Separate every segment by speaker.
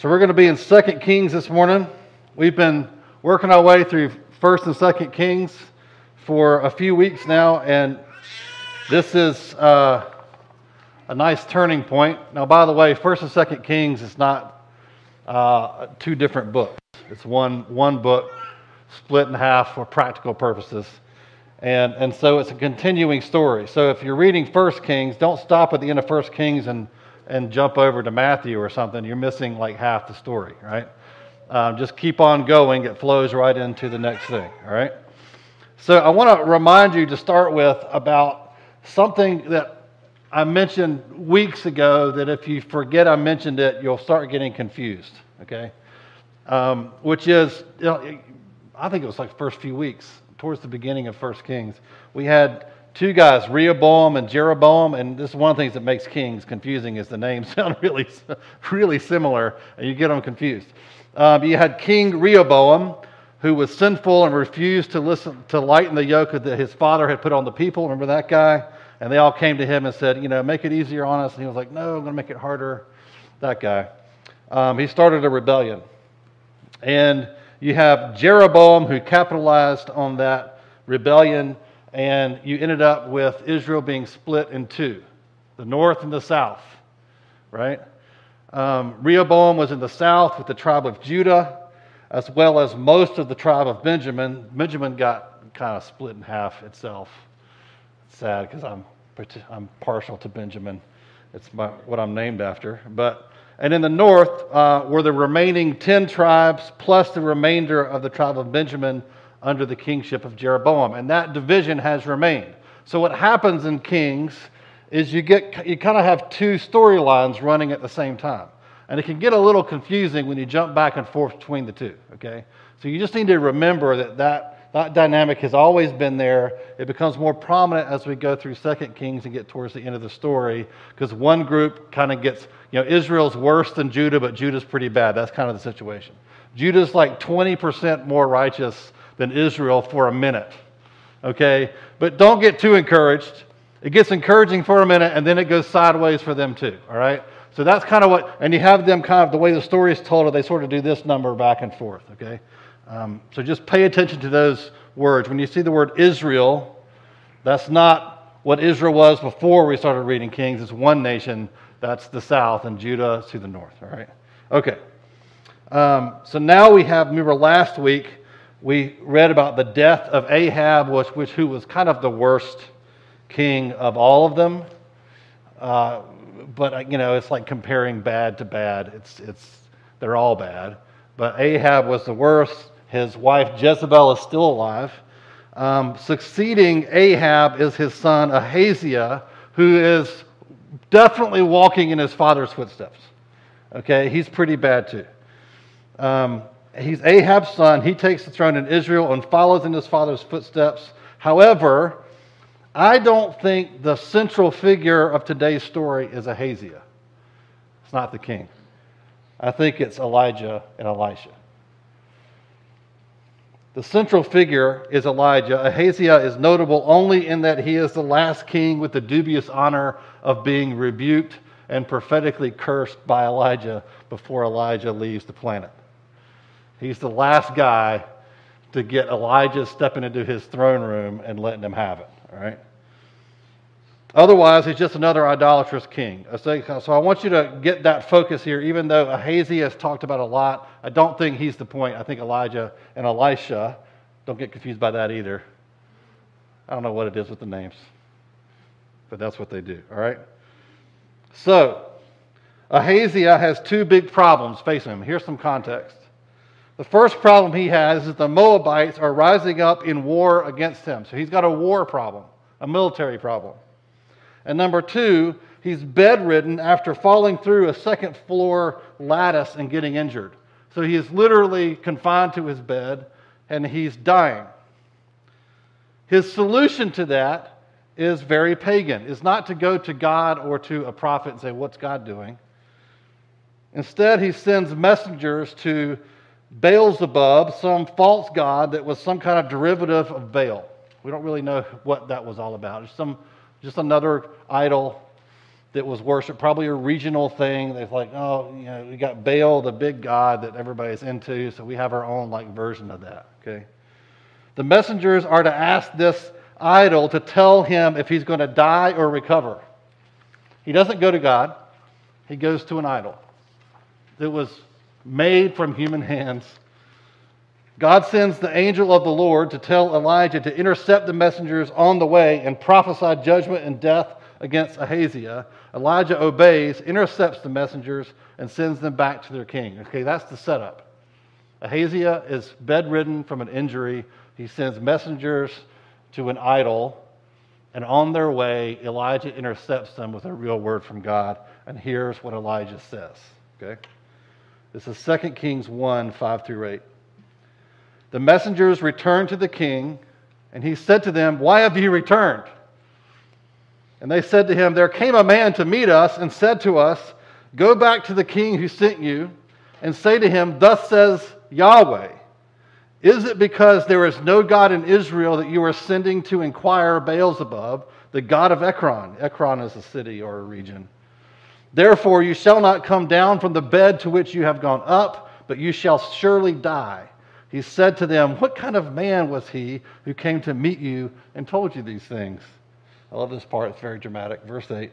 Speaker 1: So we're going to be in Second Kings this morning. We've been working our way through First and Second Kings for a few weeks now, and this is uh, a nice turning point. Now, by the way, First and Second Kings is not uh, two different books. It's one one book split in half for practical purposes. And, and so it's a continuing story. So if you're reading First Kings, don't stop at the end of First Kings and and jump over to Matthew or something, you're missing like half the story, right? Um, just keep on going. It flows right into the next thing, all right? So I want to remind you to start with about something that I mentioned weeks ago that if you forget I mentioned it, you'll start getting confused, okay? Um, which is, you know, I think it was like the first few weeks, towards the beginning of First Kings. We had two guys, Rehoboam and Jeroboam, and this is one of the things that makes kings confusing is the names sound really, really similar, and you get them confused. Um, you had King Rehoboam, who was sinful and refused to listen to lighten the yoke that his father had put on the people. Remember that guy? And they all came to him and said, you know, make it easier on us. And he was like, no, I'm going to make it harder. That guy. Um, he started a rebellion. And you have Jeroboam, who capitalized on that rebellion and you ended up with Israel being split in two the north and the south, right? Um, Rehoboam was in the south with the tribe of Judah, as well as most of the tribe of Benjamin. Benjamin got kind of split in half itself. It's sad because I'm, I'm partial to Benjamin. It's my, what I'm named after. But and in the north uh, were the remaining ten tribes plus the remainder of the tribe of Benjamin under the kingship of Jeroboam. And that division has remained. So what happens in Kings is you get you kind of have two storylines running at the same time. And it can get a little confusing when you jump back and forth between the two, okay? So you just need to remember that that, that dynamic has always been there. It becomes more prominent as we go through Second Kings and get towards the end of the story because one group kind of gets, you know, Israel's worse than Judah, but Judah's pretty bad. That's kind of the situation. Judah's like 20% more righteous than Israel for a minute. Okay? But don't get too encouraged. It gets encouraging for a minute and then it goes sideways for them too. All right? So that's kind of what, and you have them kind of the way the story is told, they sort of do this number back and forth. Okay? Um, so just pay attention to those words. When you see the word Israel, that's not what Israel was before we started reading Kings. It's one nation. That's the south, and Judah to the north. All right? Okay. Um, so now we have, remember last week, we read about the death of Ahab, which, which who was kind of the worst king of all of them. Uh, but uh, you know, it's like comparing bad to bad. It's it's they're all bad. But Ahab was the worst. His wife Jezebel is still alive. Um, succeeding Ahab is his son Ahaziah, who is definitely walking in his father's footsteps. Okay, he's pretty bad too. Um, he's Ahab's son. He takes the throne in Israel and follows in his father's footsteps. However, I don't think the central figure of today's story is Ahaziah. It's not the king. I think it's Elijah and Elisha. The central figure is Elijah. Ahaziah is notable only in that he is the last king with the dubious honor of being rebuked and prophetically cursed by Elijah before Elijah leaves the planet. He's the last guy to get Elijah stepping into his throne room and letting him have it. All right? Otherwise, he's just another idolatrous king. So I want you to get that focus here, even though Ahaziah is talked about a lot. I don't think he's the point. I think Elijah and Elisha, don't get confused by that either. I don't know what it is with the names, but that's what they do. All right? So, Ahaziah has two big problems facing him. Here's some context. The first problem he has is the Moabites are rising up in war against him. So he's got a war problem, a military problem. And number two, he's bedridden after falling through a second floor lattice and getting injured. So he is literally confined to his bed and he's dying. His solution to that is very pagan, is not to go to God or to a prophet and say, What's God doing? Instead, he sends messengers to Beelzebub, some false god that was some kind of derivative of Baal. We don't really know what that was all about. It's some, just another idol that was worshiped, probably a regional thing. They're like, oh, you know, we got Baal, the big god that everybody's into, so we have our own like version of that. Okay. The messengers are to ask this idol to tell him if he's going to die or recover. He doesn't go to God, he goes to an idol that was made from human hands. God sends the angel of the Lord to tell Elijah to intercept the messengers on the way and prophesy judgment and death against Ahaziah. Elijah obeys, intercepts the messengers, and sends them back to their king. Okay, that's the setup. Ahaziah is bedridden from an injury. He sends messengers to an idol, and on their way, Elijah intercepts them with a real word from God. And here's what Elijah says. Okay? This is 2 Kings 1 5 through 8. The messengers returned to the king, and he said to them, Why have you returned? And they said to him, There came a man to meet us and said to us, Go back to the king who sent you and say to him, Thus says Yahweh, Is it because there is no God in Israel that you are sending to inquire Beelzebub, the god of Ekron? Ekron is a city or a region. Therefore, you shall not come down from the bed to which you have gone up, but you shall surely die. He said to them, What kind of man was he who came to meet you and told you these things? I love this part, it's very dramatic. Verse 8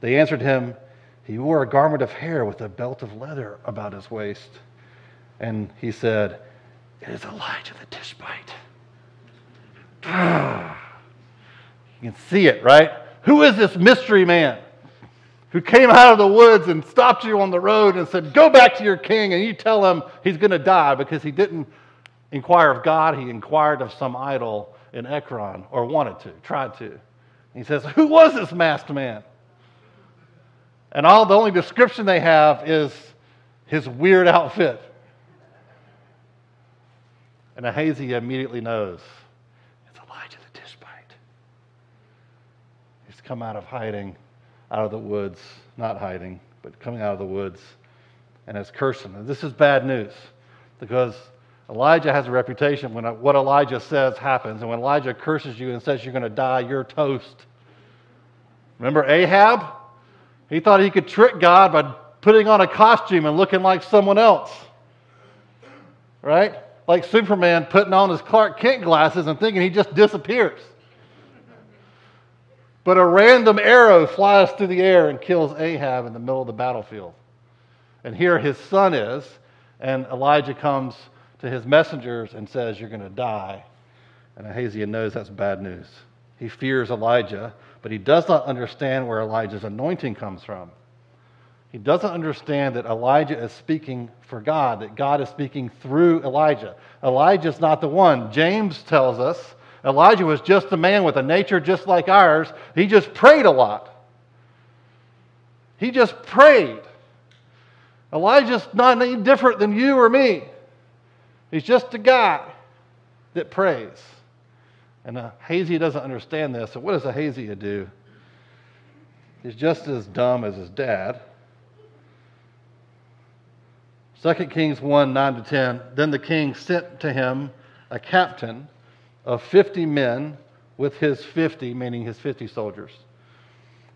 Speaker 1: They answered him, He wore a garment of hair with a belt of leather about his waist. And he said, It is Elijah the Tishbite. you can see it, right? Who is this mystery man? Who came out of the woods and stopped you on the road and said, Go back to your king, and you tell him he's going to die because he didn't inquire of God, he inquired of some idol in Ekron, or wanted to, tried to. he says, Who was this masked man? And all the only description they have is his weird outfit. And Ahaziah immediately knows it's Elijah the Tishbite. He's come out of hiding, out of the woods, not hiding, but coming out of the woods, and has cursing. And this is bad news because Elijah has a reputation when uh, what Elijah says happens. And when Elijah curses you and says you're going to die, you're toast. Remember Ahab? He thought he could trick God by putting on a costume and looking like someone else. Right? Like Superman putting on his Clark Kent glasses and thinking he just disappears. But a random arrow flies through the air and kills Ahab in the middle of the battlefield. And here his son is, and Elijah comes to his messengers and says, You're going to die. And Ahaziah knows that's bad news. He fears Elijah, but he does not understand where Elijah's anointing comes from. He doesn't understand that Elijah is speaking for God, that God is speaking through Elijah. Elijah's not the one. James tells us Elijah was just a man with a nature just like ours. He just prayed a lot. He just prayed. Elijah's not any different than you or me. He's just a guy that prays. And a hazy doesn't understand this. So, what does Ahaziah do? He's just as dumb as his dad. 2 Kings 1 9 to 10. Then the king sent to him a captain of 50 men with his 50, meaning his 50 soldiers.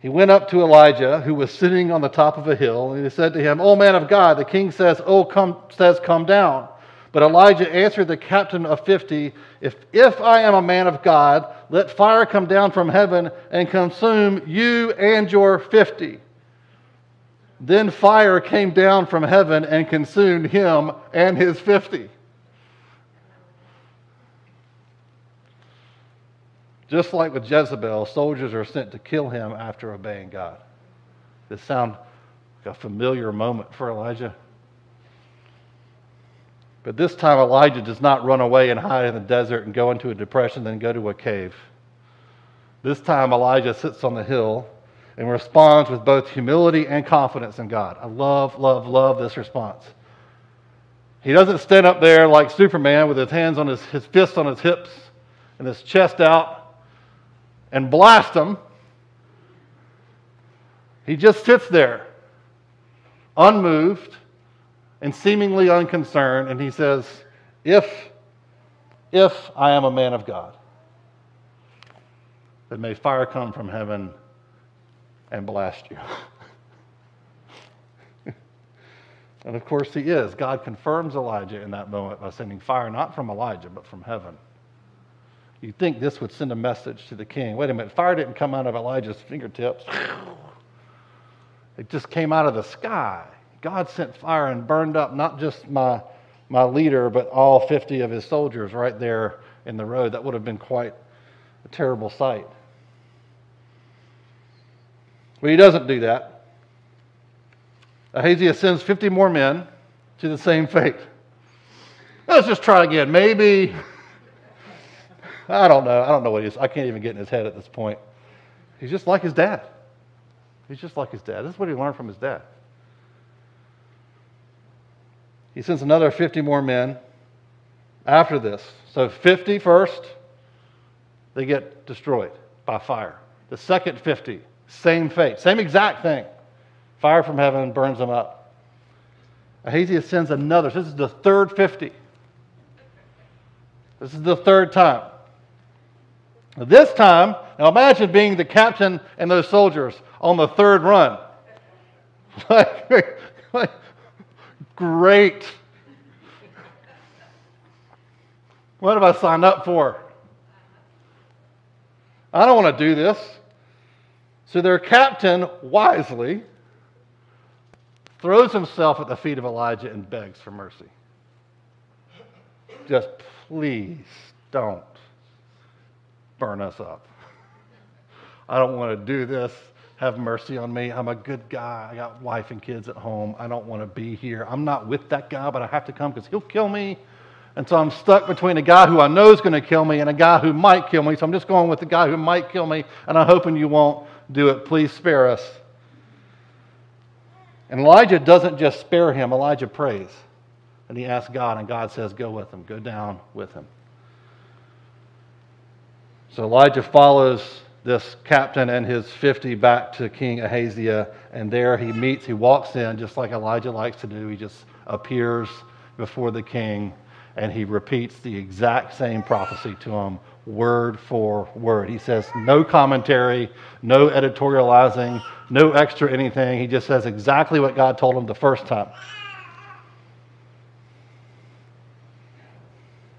Speaker 1: He went up to Elijah, who was sitting on the top of a hill, and he said to him, O man of God, the king says, Oh, come, says, come down. But Elijah answered the captain of fifty, if, if I am a man of God, let fire come down from heaven and consume you and your fifty. Then fire came down from heaven and consumed him and his fifty. Just like with Jezebel, soldiers are sent to kill him after obeying God. This sound like a familiar moment for Elijah? But this time, Elijah does not run away and hide in the desert and go into a depression, then go to a cave. This time, Elijah sits on the hill and responds with both humility and confidence in God. I love, love, love this response. He doesn't stand up there like Superman with his hands on his, his fists on his hips and his chest out and blast him. He just sits there, unmoved and seemingly unconcerned, and he says, If, if I am a man of God, then may fire come from heaven and blast you. and of course, he is. God confirms Elijah in that moment by sending fire, not from Elijah, but from heaven. You'd think this would send a message to the king. Wait a minute, fire didn't come out of Elijah's fingertips, it just came out of the sky. God sent fire and burned up not just my, my leader, but all 50 of his soldiers right there in the road. That would have been quite a terrible sight. But he doesn't do that. Ahaziah sends 50 more men to the same fate. Let's just try again. Maybe I don't know. I don't know what he is. I can't even get in his head at this point. He's just like his dad. He's just like his dad. This is what he learned from his dad. He sends another 50 more men after this. So 50 first, they get destroyed by fire. The second 50, same fate, same exact thing. Fire from heaven burns them up. Ahaziah sends another. This is the third 50. This is the third time. This time, now imagine being the captain and those soldiers on the third run. like, like, great. What have I signed up for? I don't want to do this. So their captain wisely throws himself at the feet of Elijah and begs for mercy. Just please don't burn us up. I don't want to do this. Have mercy on me. I'm a good guy. I got wife and kids at home. I don't want to be here. I'm not with that guy, but I have to come because he'll kill me. And so I'm stuck between a guy who I know is going to kill me and a guy who might kill me. So I'm just going with the guy who might kill me, and I'm hoping you won't do it. Please spare us. And Elijah doesn't just spare him, Elijah prays. And he asks God, and God says, Go with him, go down with him. So Elijah follows this captain and his 50 back to King Ahaziah, and there he meets, he walks in just like Elijah likes to do. He just appears before the king and he repeats the exact same prophecy to him, word for word. He says no commentary, no editorializing, no extra anything. He just says exactly what God told him the first time.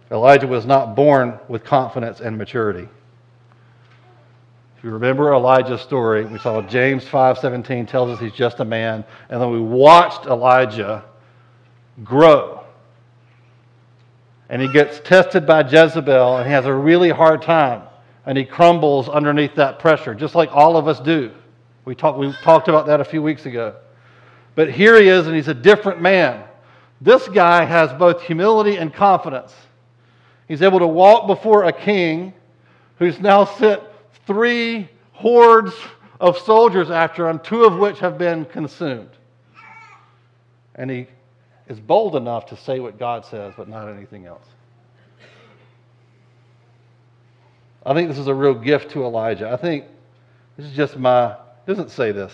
Speaker 1: Elijah was not born with confidence and maturity. If you remember Elijah's story, we saw James 5:17 tells us he's just a man, and then we watched Elijah grow. And he gets tested by Jezebel and he has a really hard time and he crumbles underneath that pressure, just like all of us do. We, talk, we talked about that a few weeks ago. But here he is, and he's a different man. This guy has both humility and confidence. He's able to walk before a king who's now sent three hordes of soldiers after him, two of which have been consumed. And he is bold enough to say what God says, but not anything else. I think this is a real gift to Elijah. I think this is just my, doesn't say this,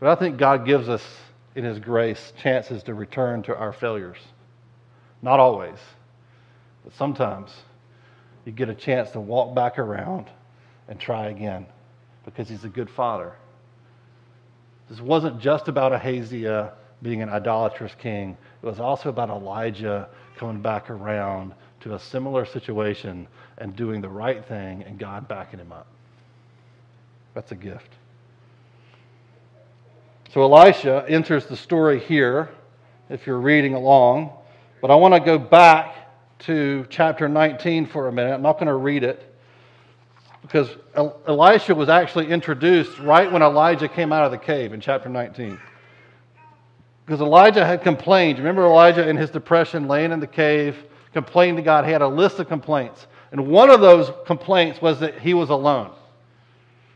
Speaker 1: but I think God gives us in His grace chances to return to our failures. Not always, but sometimes you get a chance to walk back around and try again because he's a good father. This wasn't just about Ahaziah being an idolatrous king, it was also about Elijah coming back around to a similar situation and doing the right thing and God backing him up. That's a gift. So Elisha enters the story here, if you're reading along, but I want to go back to chapter 19 for a minute. I'm not going to read it because Elisha was actually introduced right when Elijah came out of the cave in chapter 19. Because Elijah had complained. Remember Elijah in his depression, laying in the cave, complained to God. He had a list of complaints. And one of those complaints was that he was alone.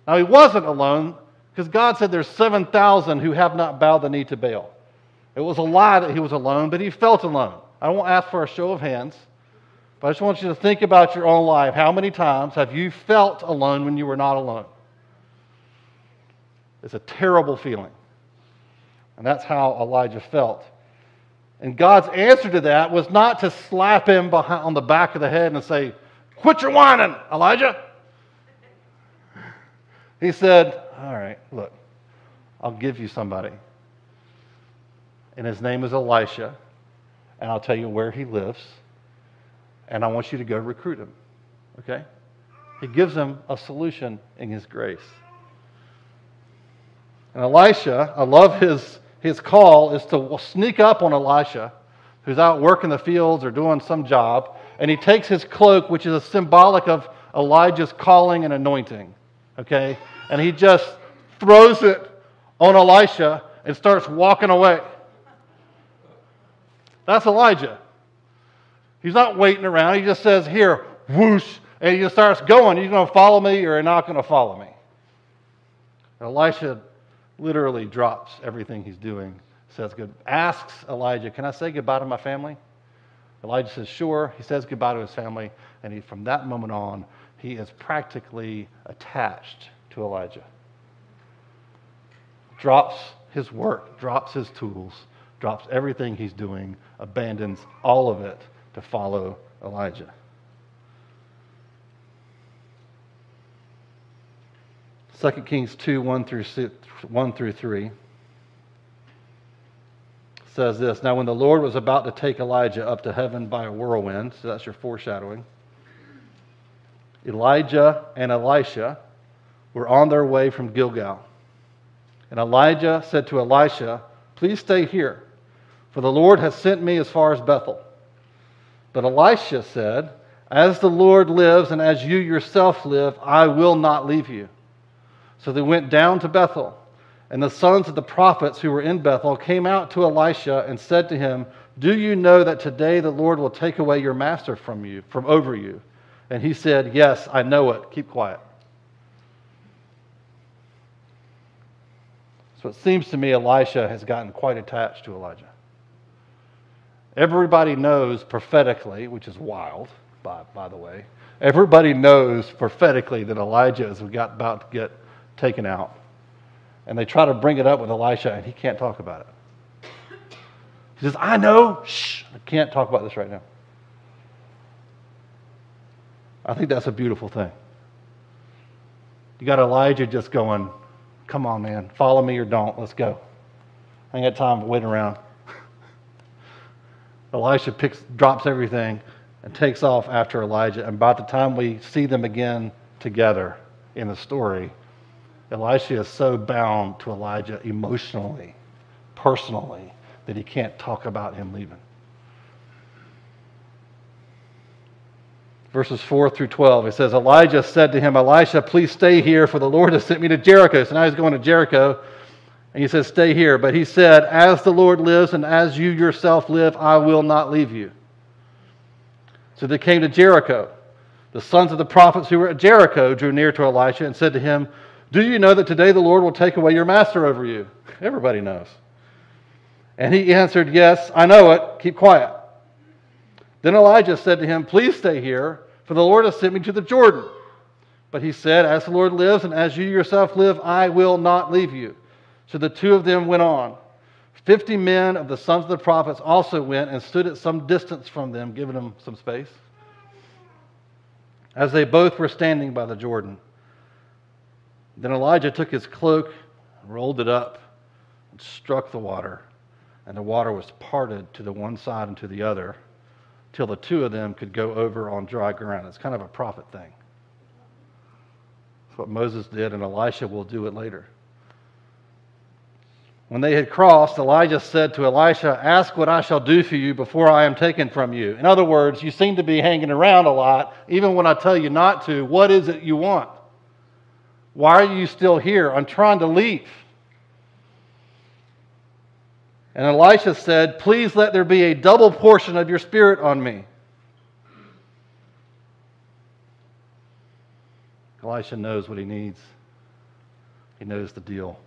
Speaker 1: Now, he wasn't alone because God said there's 7,000 who have not bowed the knee to Baal. It was a lie that he was alone, but he felt alone. I won't ask for a show of hands. But I just want you to think about your own life. How many times have you felt alone when you were not alone? It's a terrible feeling. And that's how Elijah felt. And God's answer to that was not to slap him behind, on the back of the head and say, Quit your whining, Elijah. He He said, All right, look, I'll give you somebody. And his name is Elisha. And I'll tell you where he lives. And I want you to go recruit him. Okay? He gives him a solution in his grace. And Elisha, I love his, his call, is to sneak up on Elisha, who's out working the fields or doing some job, and he takes his cloak, which is a symbolic of Elijah's calling and anointing. Okay? And he just throws it on Elisha and starts walking away. That's Elijah. He's not waiting around. He just says, Here, whoosh, and he just starts going. You're going to follow me or you're not going to follow me. Elisha literally drops everything he's doing, says good, asks Elijah, Can I say goodbye to my family? Elijah says, Sure. He says goodbye to his family, and he, from that moment on, he is practically attached to Elijah. Drops his work, drops his tools, drops everything he's doing, abandons all of it to follow Elijah. 2 Kings 2 1 through, 1 through 3 says this Now, when the Lord was about to take Elijah up to heaven by a whirlwind, so that's your foreshadowing, Elijah and Elisha were on their way from Gilgal. And Elijah said to Elisha, Please stay here, for the Lord has sent me as far as Bethel. But Elisha said, As the Lord lives and as you yourself live, I will not leave you. So they went down to Bethel. And the sons of the prophets who were in Bethel came out to Elisha and said to him, Do you know that today the Lord will take away your master from you, from over you? And he said, Yes, I know it. Keep quiet. So it seems to me Elisha has gotten quite attached to Elijah. Everybody knows prophetically, which is wild, by, by the way. Everybody knows prophetically that Elijah is about to get taken out. And they try to bring it up with Elisha, and he can't talk about it. He says, I know. Shh, I can't talk about this right now. I think that's a beautiful thing. You got Elijah just going, Come on, man, follow me or don't. Let's go. I ain't got time to wait around. Elisha picks, drops everything and takes off after Elijah. And by the time we see them again together in the story, Elisha is so bound to Elijah emotionally, personally, that he can't talk about him leaving. Verses 4 through 12, it says, Elijah said to him, Elisha, please stay here, for the Lord has sent me to Jericho. So now he's going to Jericho, and he says, Stay here. But he said, As the Lord lives, and as you yourself live, I will not leave you. So they came to Jericho. The sons of the prophets who were at Jericho drew near to Elisha and said to him, do you know that today the Lord will take away your master over you? Everybody knows. And he answered, Yes, I know it. Keep quiet. Then Elijah said to him, Please stay here, for the Lord has sent me to the Jordan. But he said, As the Lord lives, and as you yourself live, I will not leave you. So the two of them went on. Fifty men of the sons of the prophets also went and stood at some distance from them, giving them some space, as they both were standing by the Jordan. Then Elijah took his cloak, rolled it up, and struck the water, and the water was parted to the one side and to the other, till the two of them could go over on dry ground. It's kind of a prophet thing. It's what Moses did, and Elisha will do it later. When they had crossed, Elijah said to Elisha, Ask what I shall do for you before I am taken from you. In other words, you seem to be hanging around a lot, even when I tell you not to. What is it you want? Why are you still here? I'm trying to leave. And Elisha said, Please let there be a double portion of your spirit on me. Elisha knows what he needs, he knows the deal.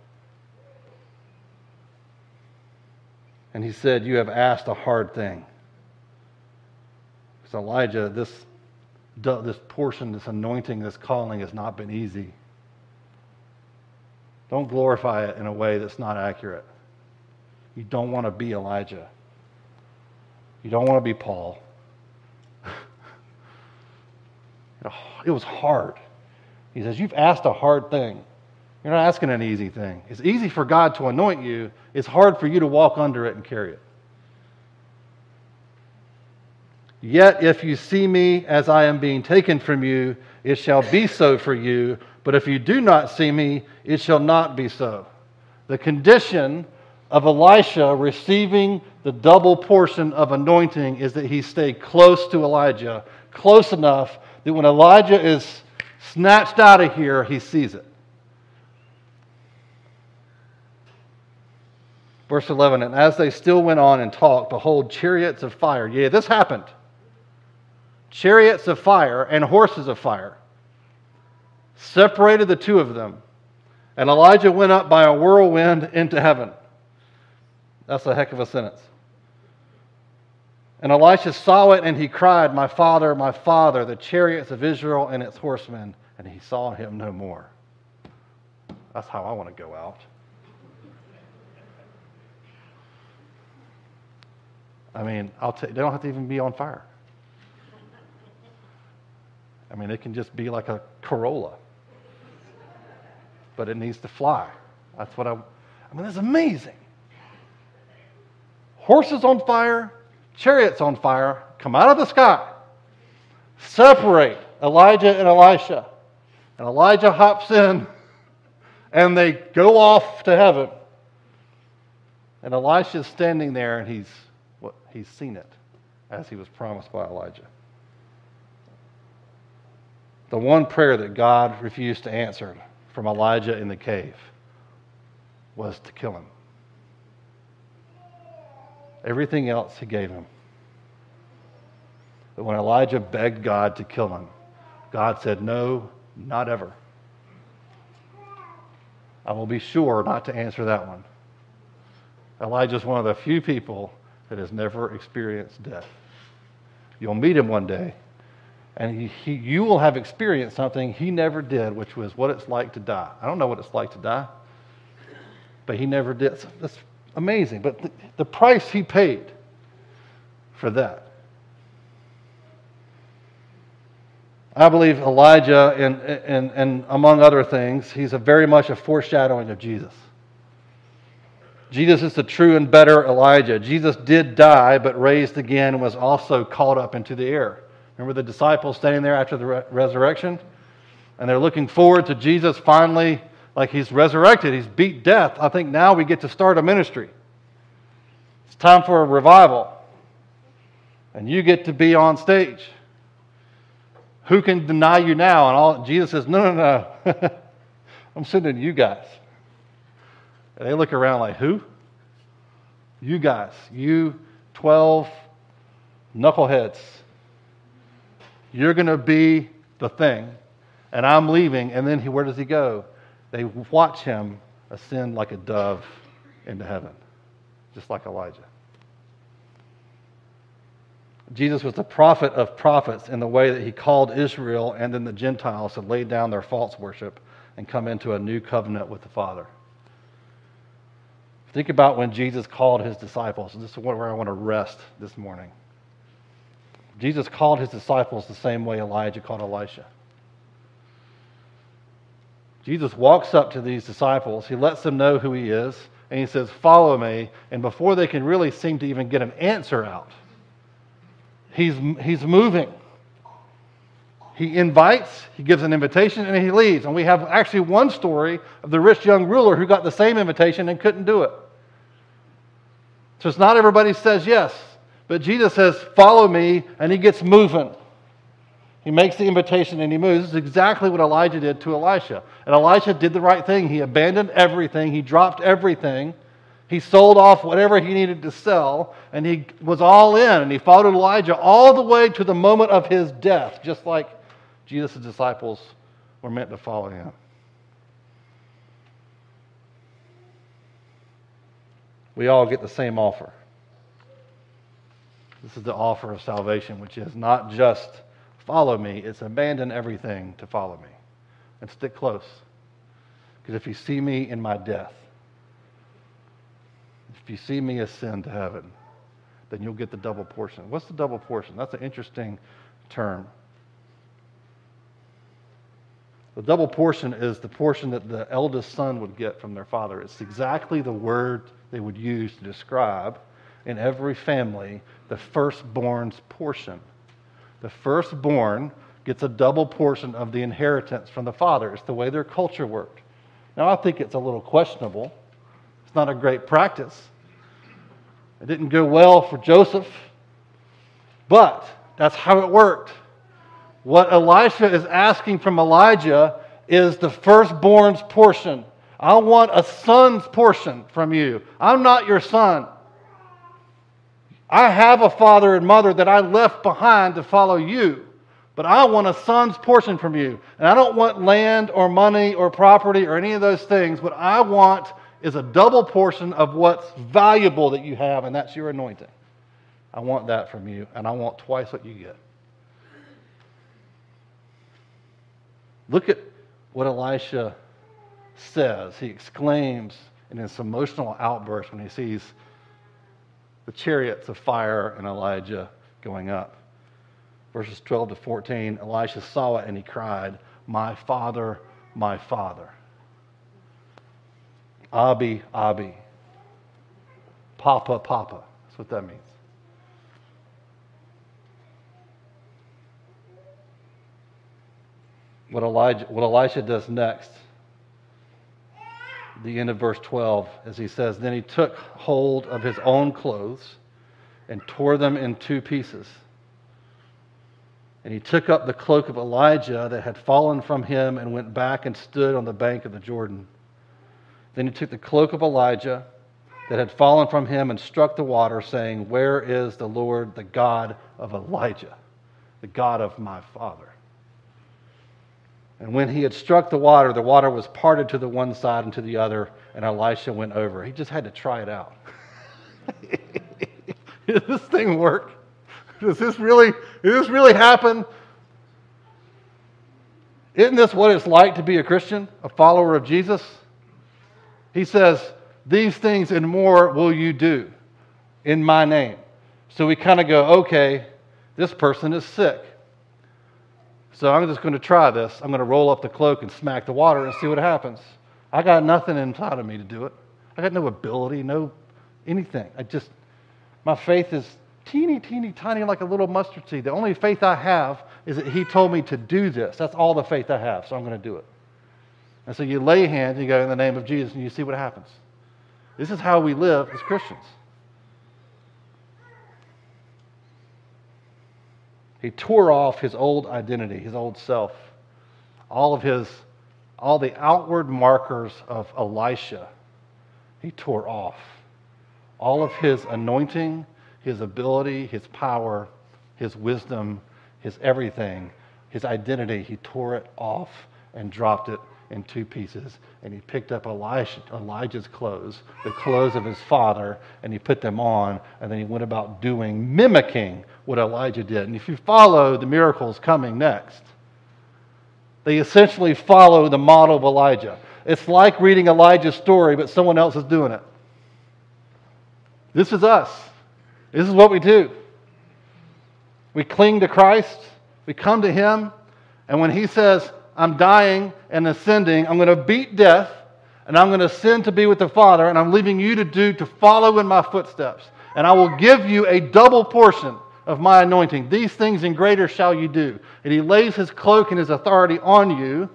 Speaker 1: And he said, You have asked a hard thing. Because Elijah, this, this portion, this anointing, this calling has not been easy. Don't glorify it in a way that's not accurate. You don't want to be Elijah. You don't want to be Paul. it was hard. He says, You've asked a hard thing. You're not asking an easy thing. It's easy for God to anoint you, it's hard for you to walk under it and carry it. Yet if you see me as I am being taken from you, it shall be so for you. But if you do not see me, it shall not be so. The condition of Elisha receiving the double portion of anointing is that he stayed close to Elijah, close enough that when Elijah is snatched out of here, he sees it. Verse 11, and as they still went on and talked, behold, chariots of fire. Yeah, this happened. Chariots of fire and horses of fire separated the two of them. And Elijah went up by a whirlwind into heaven. That's a heck of a sentence. And Elisha saw it and he cried, My father, my father, the chariots of Israel and its horsemen. And he saw him no more. That's how I want to go out. I mean, I'll t- they don't have to even be on fire. I mean, it can just be like a Corolla, but it needs to fly. That's what I. I mean, it's amazing. Horses on fire, chariots on fire, come out of the sky, separate Elijah and Elisha. And Elijah hops in, and they go off to heaven. And Elisha's standing there, and he's, well, he's seen it as he was promised by Elijah. The one prayer that God refused to answer from Elijah in the cave was to kill him. Everything else he gave him. But when Elijah begged God to kill him, God said, No, not ever. I will be sure not to answer that one. Elijah is one of the few people that has never experienced death. You'll meet him one day, and he, he, you will have experienced something he never did, which was what it's like to die. I don't know what it's like to die, but he never did. That's amazing. But the, the price he paid for that. I believe Elijah, and, and, and among other things, he's a very much a foreshadowing of Jesus. Jesus is the true and better Elijah. Jesus did die, but raised again and was also caught up into the air. Remember the disciples standing there after the re- resurrection? And they're looking forward to Jesus finally, like he's resurrected, he's beat death. I think now we get to start a ministry. It's time for a revival. And you get to be on stage. Who can deny you now? And all Jesus says, No, no, no. I'm sending you guys. And they look around like, Who? You guys. You 12 knuckleheads. You're going to be the thing. And I'm leaving. And then he, where does he go? They watch him ascend like a dove into heaven, just like Elijah. Jesus was the prophet of prophets in the way that he called Israel and then the Gentiles to lay down their false worship and come into a new covenant with the Father. Think about when Jesus called his disciples. This is where I want to rest this morning. Jesus called his disciples the same way Elijah called Elisha. Jesus walks up to these disciples, he lets them know who he is, and he says, Follow me. And before they can really seem to even get an answer out, He's, he's moving. He invites, he gives an invitation, and he leaves. And we have actually one story of the rich young ruler who got the same invitation and couldn't do it. So it's not everybody says yes, but Jesus says, Follow me, and he gets moving. He makes the invitation and he moves. This is exactly what Elijah did to Elisha. And Elisha did the right thing. He abandoned everything, he dropped everything he sold off whatever he needed to sell, and he was all in, and he followed Elijah all the way to the moment of his death, just like Jesus' disciples were meant to follow him. We all get the same offer. This is the offer of salvation, which is not just follow me, it's abandon everything to follow me and stick close. Because if you see me in my death, if you see me ascend to heaven, then you'll get the double portion. What's the double portion? That's an interesting term. The double portion is the portion that the eldest son would get from their father. It's exactly the word they would use to describe in every family the firstborn's portion. The firstborn gets a double portion of the inheritance from the father. It's the way their culture worked. Now, I think it's a little questionable. It's not a great practice. It didn't go well for Joseph, but that's how it worked. What Elisha is asking from Elijah is the firstborn's portion. I want a son's portion from you. I'm not your son. I have a father and mother that I left behind to follow you, but I want a son's portion from you. And I don't want land or money or property or any of those things. What I want is a double portion of what's valuable that you have, and that's your anointing. I want that from you, and I want twice what you get. Look at what Elisha says. He exclaims in his emotional outburst when he sees the chariots of fire and Elijah going up. Verses 12 to 14 Elisha saw it and he cried, My father, my father. Abi, Abi. Papa, Papa. That's what that means. What, Elijah, what Elisha does next, the end of verse 12, as he says, Then he took hold of his own clothes and tore them in two pieces. And he took up the cloak of Elijah that had fallen from him and went back and stood on the bank of the Jordan. Then he took the cloak of Elijah that had fallen from him and struck the water, saying, Where is the Lord, the God of Elijah, the God of my father? And when he had struck the water, the water was parted to the one side and to the other, and Elisha went over. He just had to try it out. Does this thing work? Does this really, does this really happen? Isn't this what it's like to be a Christian, a follower of Jesus? He says, These things and more will you do in my name. So we kind of go, okay, this person is sick. So I'm just going to try this. I'm going to roll up the cloak and smack the water and see what happens. I got nothing inside of me to do it. I got no ability, no anything. I just, my faith is teeny, teeny, tiny, like a little mustard seed. The only faith I have is that He told me to do this. That's all the faith I have, so I'm going to do it. And so you lay hands, you go in the name of Jesus, and you see what happens. This is how we live as Christians. He tore off his old identity, his old self, all of his, all the outward markers of Elisha. He tore off all of his anointing, his ability, his power, his wisdom, his everything, his identity. He tore it off and dropped it in two pieces. And he picked up Elijah, Elijah's clothes, the clothes of his father, and he put them on. And then he went about doing, mimicking what Elijah did. And if you follow the miracles coming next, they essentially follow the model of Elijah. It's like reading Elijah's story, but someone else is doing it. This is us. This is what we do. We cling to Christ, we come to Him, and when He says, I'm dying and ascending. I'm going to beat death and I'm going to ascend to be with the Father, and I'm leaving you to do to follow in my footsteps. And I will give you a double portion of my anointing. These things and greater shall you do. And he lays his cloak and his authority on you.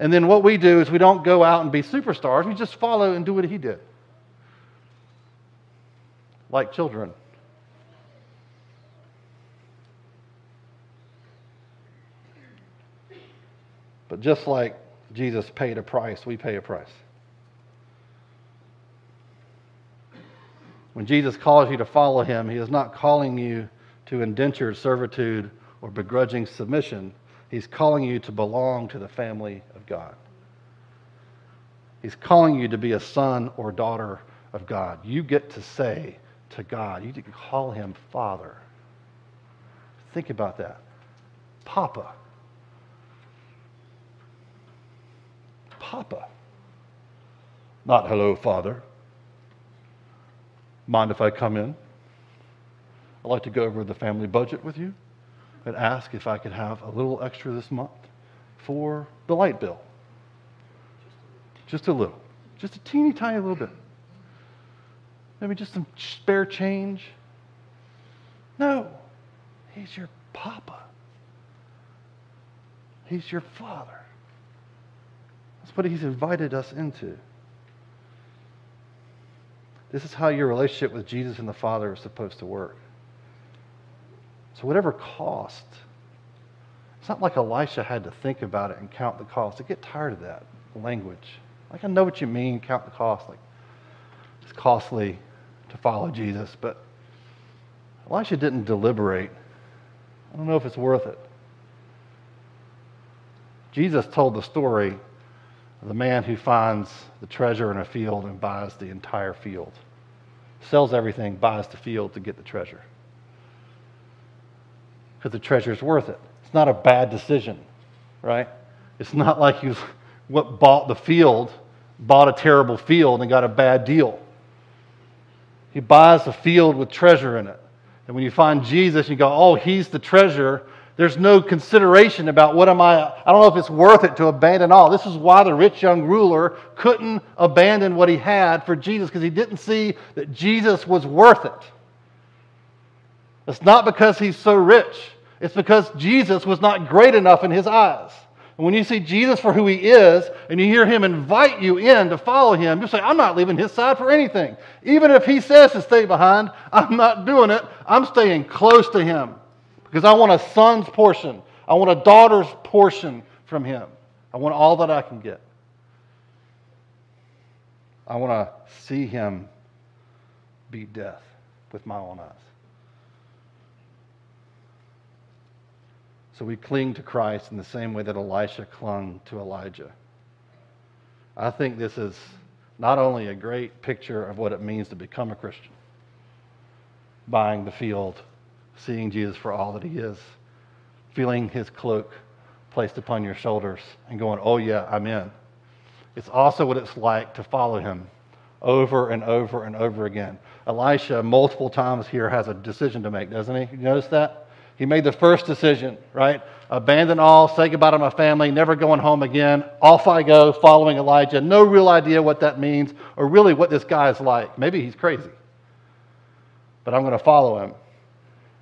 Speaker 1: And then what we do is we don't go out and be superstars, we just follow and do what he did. Like children. But just like Jesus paid a price, we pay a price. When Jesus calls you to follow him, he is not calling you to indentured servitude or begrudging submission. He's calling you to belong to the family of God. He's calling you to be a son or daughter of God. You get to say to God, you can call him Father. Think about that. Papa. Papa. Not hello, Father. Mind if I come in? I'd like to go over the family budget with you and ask if I could have a little extra this month. for the light bill. Just a little. Just a teeny tiny little bit. Maybe just some spare change. No, he's your papa. He's your father. That's what he's invited us into. This is how your relationship with Jesus and the Father is supposed to work. So, whatever cost, it's not like Elisha had to think about it and count the cost. I get tired of that language. Like, I know what you mean, count the cost. Like, it's costly to follow Jesus, but Elisha didn't deliberate. I don't know if it's worth it. Jesus told the story the man who finds the treasure in a field and buys the entire field, sells everything, buys the field to get the treasure. Because the treasure is worth it. It's not a bad decision, right? It's not like you what bought the field, bought a terrible field and got a bad deal. He buys a field with treasure in it. And when you find Jesus, you go, oh, he's the treasure. There's no consideration about what am I, I don't know if it's worth it to abandon all. This is why the rich young ruler couldn't abandon what he had for Jesus because he didn't see that Jesus was worth it. It's not because he's so rich, it's because Jesus was not great enough in his eyes. And when you see Jesus for who he is and you hear him invite you in to follow him, you say, I'm not leaving his side for anything. Even if he says to stay behind, I'm not doing it. I'm staying close to him because I want a son's portion. I want a daughter's portion from him. I want all that I can get. I want to see him beat death with my own eyes. So we cling to Christ in the same way that Elisha clung to Elijah. I think this is not only a great picture of what it means to become a Christian, buying the field, seeing Jesus for all that he is, feeling his cloak placed upon your shoulders, and going, oh, yeah, I'm in. It's also what it's like to follow him over and over and over again. Elisha, multiple times here, has a decision to make, doesn't he? You notice that? He made the first decision, right? Abandon all, say goodbye to my family, never going home again. Off I go, following Elijah. No real idea what that means or really what this guy is like. Maybe he's crazy, but I'm going to follow him.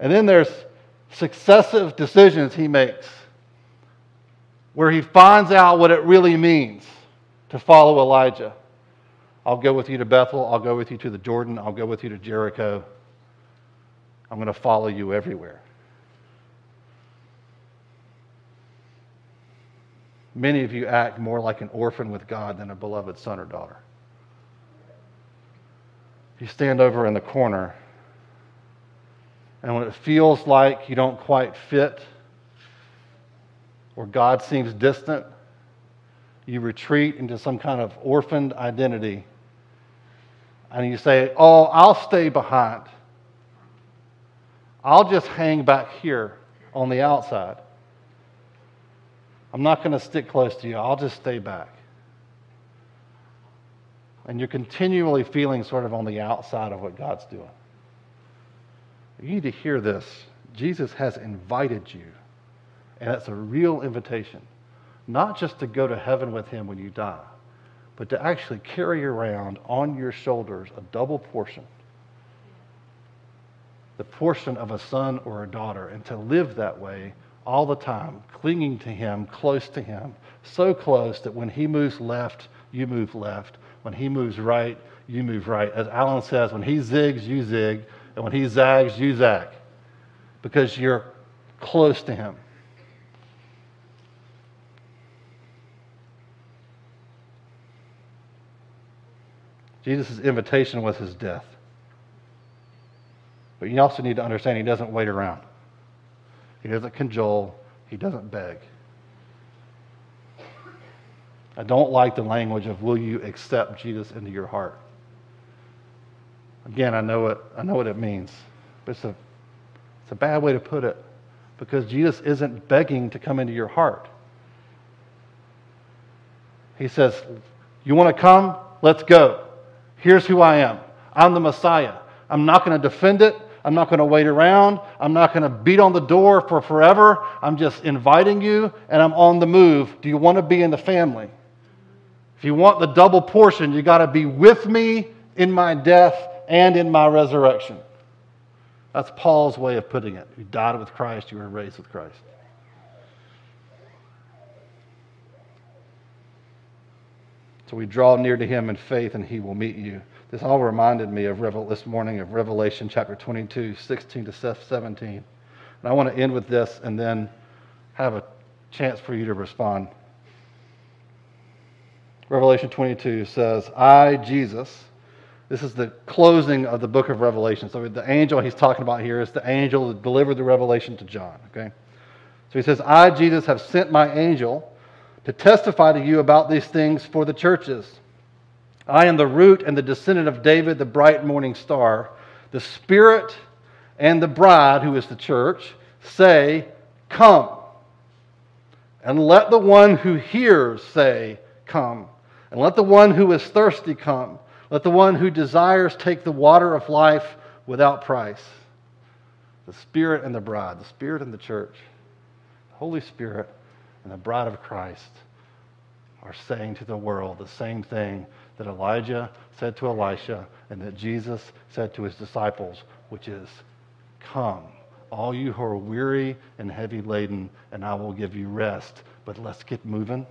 Speaker 1: And then there's successive decisions he makes where he finds out what it really means to follow Elijah. I'll go with you to Bethel. I'll go with you to the Jordan. I'll go with you to Jericho. I'm going to follow you everywhere. Many of you act more like an orphan with God than a beloved son or daughter. You stand over in the corner, and when it feels like you don't quite fit, or God seems distant, you retreat into some kind of orphaned identity. And you say, Oh, I'll stay behind. I'll just hang back here on the outside. I'm not going to stick close to you. I'll just stay back. And you're continually feeling sort of on the outside of what God's doing. You need to hear this. Jesus has invited you, and that's a real invitation, not just to go to heaven with him when you die, but to actually carry around on your shoulders a double portion the portion of a son or a daughter, and to live that way all the time, clinging to Him, close to Him, so close that when He moves left, you move left. When He moves right, you move right. As Alan says, when He zigs, you zig, and when He zags, you zag, because you're close to Him. Jesus' invitation was his death. But you also need to understand he doesn't wait around. He doesn't cajole. He doesn't beg. I don't like the language of will you accept Jesus into your heart. Again, I know what I know what it means. But it's a it's a bad way to put it because Jesus isn't begging to come into your heart. He says, "You want to come? Let's go. Here's who I am. I'm the Messiah. I'm not going to defend it. I'm not going to wait around. I'm not going to beat on the door for forever. I'm just inviting you and I'm on the move. Do you want to be in the family? If you want the double portion, you got to be with me in my death and in my resurrection. That's Paul's way of putting it. You died with Christ, you were raised with Christ. So we draw near to him in faith, and he will meet you. This all reminded me of Revel- this morning of Revelation chapter 22, 16 to 17. And I want to end with this and then have a chance for you to respond. Revelation 22 says, I, Jesus, this is the closing of the book of Revelation. So the angel he's talking about here is the angel that delivered the revelation to John. Okay? So he says, I, Jesus, have sent my angel to testify to you about these things for the churches. I am the root and the descendant of David, the bright morning star. The Spirit and the bride, who is the church, say, Come. And let the one who hears say, Come. And let the one who is thirsty come. Let the one who desires take the water of life without price. The Spirit and the bride, the Spirit and the church, the Holy Spirit and the bride of Christ are saying to the world the same thing that Elijah said to Elisha and that Jesus said to his disciples, which is, Come, all you who are weary and heavy laden, and I will give you rest. But let's get moving.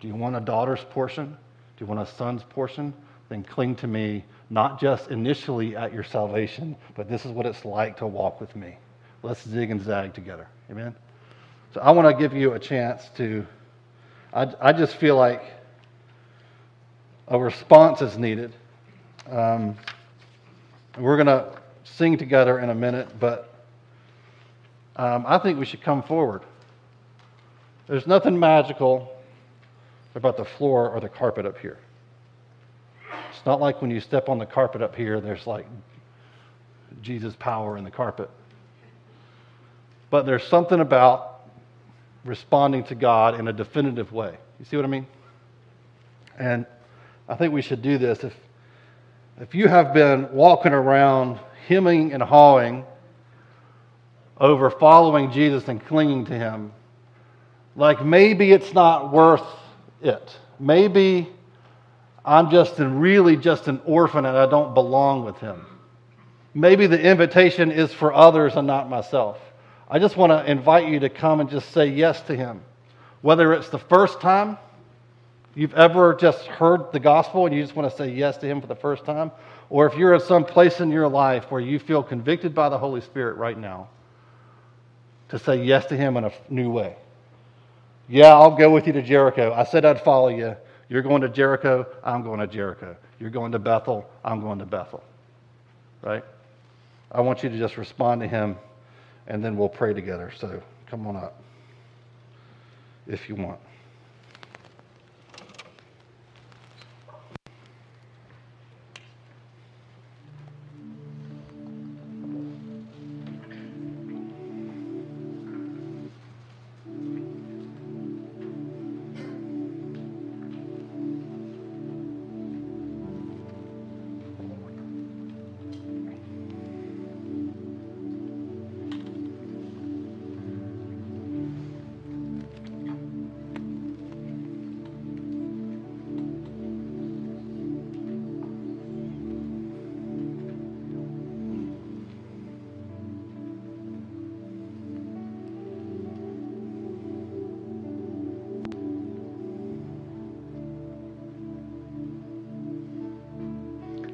Speaker 1: Do you want a daughter's portion? Do you want a son's portion? Then cling to me, not just initially at your salvation, but this is what it's like to walk with me. Let's zig and zag together. Amen? So I want to give you a chance to, I, I just feel like a response is needed. Um, we're going to sing together in a minute, but um, I think we should come forward. There's nothing magical about the floor or the carpet up here. It's not like when you step on the carpet up here, there's like Jesus' power in the carpet. But there's something about responding to God in a definitive way. You see what I mean? And I think we should do this. If, if you have been walking around hemming and hawing over following Jesus and clinging to him, like maybe it's not worth it. Maybe I'm just an, really just an orphan and I don't belong with him. Maybe the invitation is for others and not myself. I just want to invite you to come and just say yes to him. Whether it's the first time you've ever just heard the gospel and you just want to say yes to him for the first time, or if you're at some place in your life where you feel convicted by the Holy Spirit right now to say yes to him in a new way. Yeah, I'll go with you to Jericho. I said I'd follow you. You're going to Jericho, I'm going to Jericho. You're going to Bethel, I'm going to Bethel. Right? I want you to just respond to him, and then we'll pray together. So come on up if you want.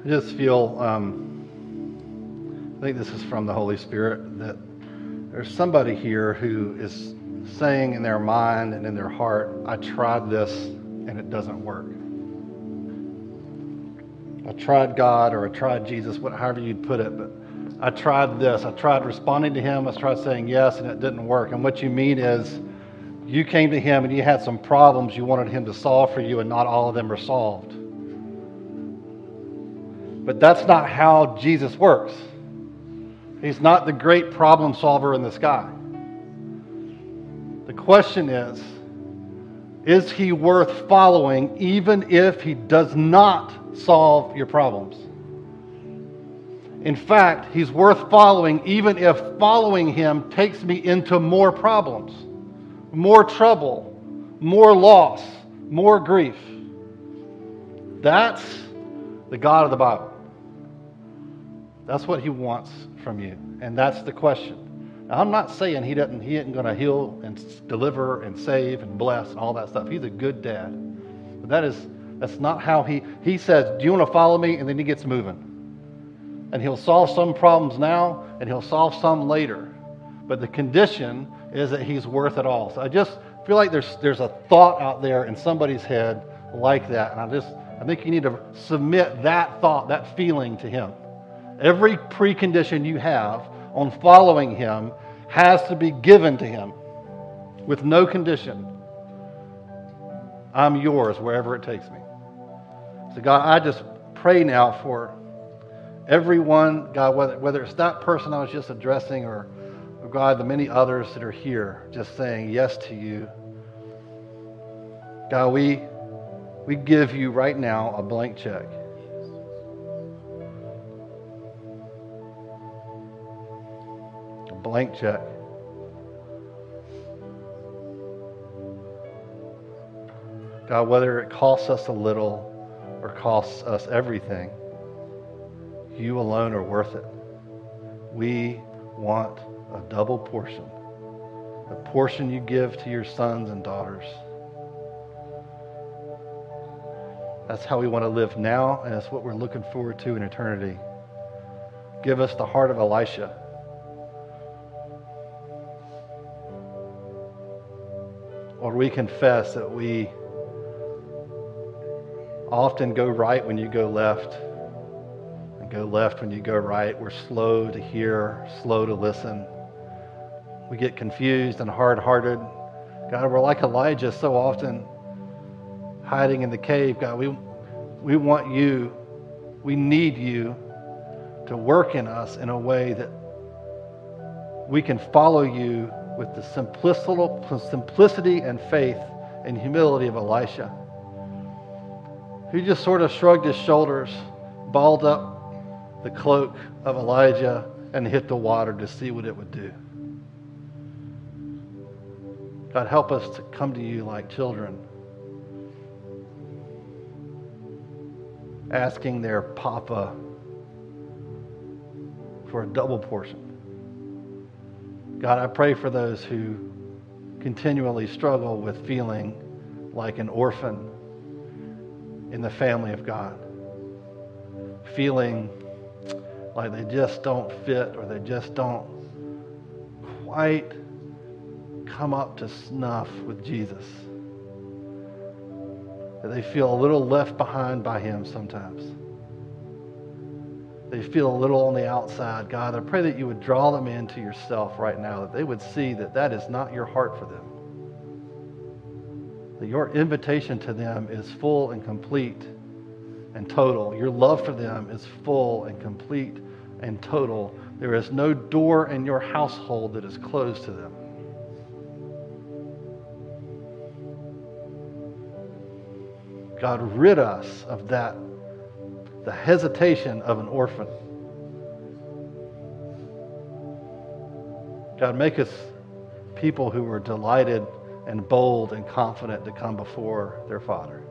Speaker 1: I just feel, um, I think this is from the Holy Spirit, that there's somebody here who is saying in their mind and in their heart, I tried this and it doesn't work. I tried God or I tried Jesus, however you'd put it, but I tried this. I tried responding to Him. I tried saying yes and it didn't work. And what you mean is you came to Him and you had some problems you wanted Him to solve for you, and not all of them are solved. But that's not how Jesus works. He's not the great problem solver in the sky. The question is Is he worth following even if he does not solve your problems? In fact, he's worth following, even if following him takes me into more problems, more trouble, more loss, more grief. That's the God of the Bible. That's what he wants from you. And that's the question. Now, I'm not saying he doesn't he isn't going to heal and deliver and save and bless and all that stuff. He's a good dad. But that is that's not how he he says, "Do you want to follow me?" and then he gets moving. And he'll solve some problems now and he'll solve some later. But the condition is that he's worth it all. So I just feel like there's there's a thought out there in somebody's head like that. And I just I think you need to submit that thought, that feeling to him. Every precondition you have on following him has to be given to him with no condition. I'm yours wherever it takes me. So, God, I just pray now for everyone, God, whether, whether it's that person I was just addressing or, or, God, the many others that are here just saying yes to you. God, we, we give you right now a blank check. Blank check. God, whether it costs us a little or costs us everything, you alone are worth it. We want a double portion, the portion you give to your sons and daughters. That's how we want to live now, and it's what we're looking forward to in eternity. Give us the heart of Elisha we confess that we often go right when you go left and go left when you go right. We're slow to hear, slow to listen. We get confused and hard hearted. God, we're like Elijah so often hiding in the cave. God, we, we want you, we need you to work in us in a way that we can follow you with the simplicity and faith and humility of Elisha. He just sort of shrugged his shoulders, balled up the cloak of Elijah, and hit the water to see what it would do. God, help us to come to you like children, asking their papa for a double portion. God, I pray for those who continually struggle with feeling like an orphan in the family of God, feeling like they just don't fit or they just don't quite come up to snuff with Jesus. That they feel a little left behind by Him sometimes they feel a little on the outside, God, I pray that you would draw them into yourself right now, that they would see that that is not your heart for them. That your invitation to them is full and complete and total. Your love for them is full and complete and total. There is no door in your household that is closed to them. God, rid us of that the hesitation of an orphan. God, make us people who are delighted and bold and confident to come before their Father.